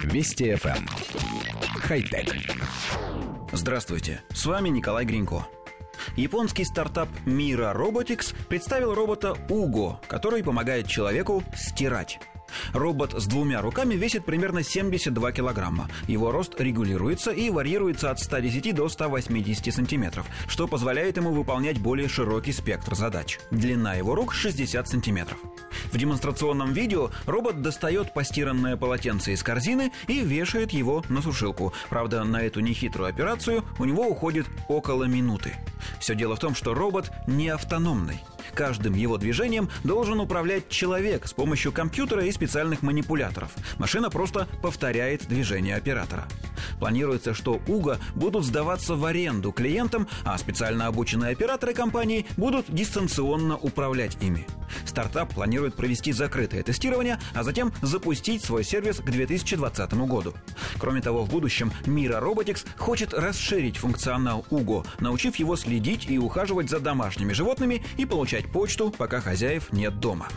Вести FM. Эм. Хай-тек. Здравствуйте, с вами Николай Гринько. Японский стартап Mira Robotics представил робота Уго, который помогает человеку стирать. Робот с двумя руками весит примерно 72 килограмма. Его рост регулируется и варьируется от 110 до 180 сантиметров, что позволяет ему выполнять более широкий спектр задач. Длина его рук 60 сантиметров. В демонстрационном видео робот достает постиранное полотенце из корзины и вешает его на сушилку. Правда, на эту нехитрую операцию у него уходит около минуты. Все дело в том, что робот не автономный. Каждым его движением должен управлять человек с помощью компьютера и специальных манипуляторов. Машина просто повторяет движение оператора. Планируется, что УГА будут сдаваться в аренду клиентам, а специально обученные операторы компании будут дистанционно управлять ими. Стартап планирует провести закрытое тестирование, а затем запустить свой сервис к 2020 году. Кроме того, в будущем Мира Robotics хочет расширить функционал УГО, научив его следить и ухаживать за домашними животными и получать почту, пока хозяев нет дома.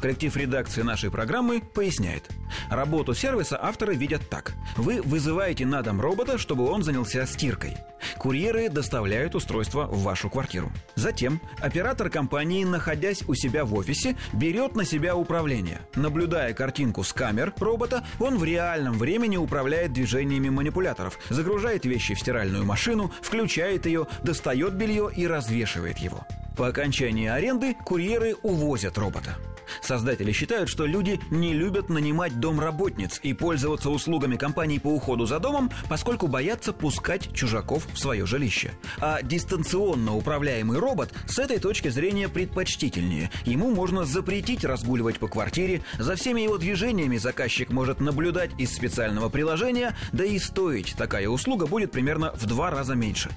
Коллектив редакции нашей программы поясняет. Работу сервиса авторы видят так. Вы вызываете на дом робота, чтобы он занялся стиркой. Курьеры доставляют устройство в вашу квартиру. Затем оператор компании, находясь у себя в офисе, берет на себя управление. Наблюдая картинку с камер робота, он в реальном времени управляет движениями манипуляторов, загружает вещи в стиральную машину, включает ее, достает белье и развешивает его. По окончании аренды курьеры увозят робота. Создатели считают, что люди не любят нанимать домработниц и пользоваться услугами компаний по уходу за домом, поскольку боятся пускать чужаков в свое жилище. А дистанционно управляемый робот с этой точки зрения предпочтительнее. Ему можно запретить разгуливать по квартире, за всеми его движениями заказчик может наблюдать из специального приложения, да и стоить такая услуга будет примерно в два раза меньше.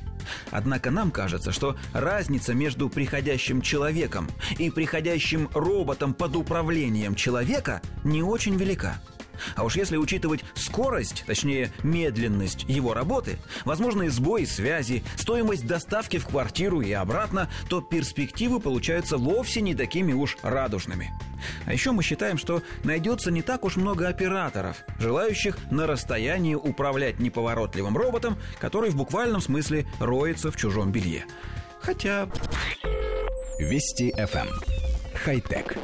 Однако нам кажется, что разница между приходящим человеком и приходящим роботом под управлением человека не очень велика. А уж если учитывать скорость, точнее медленность его работы, возможные сбои связи, стоимость доставки в квартиру и обратно, то перспективы получаются вовсе не такими уж радужными. А еще мы считаем, что найдется не так уж много операторов, желающих на расстоянии управлять неповоротливым роботом, который в буквальном смысле роется в чужом белье. Хотя... Вести FM. Эм. Хай-тек.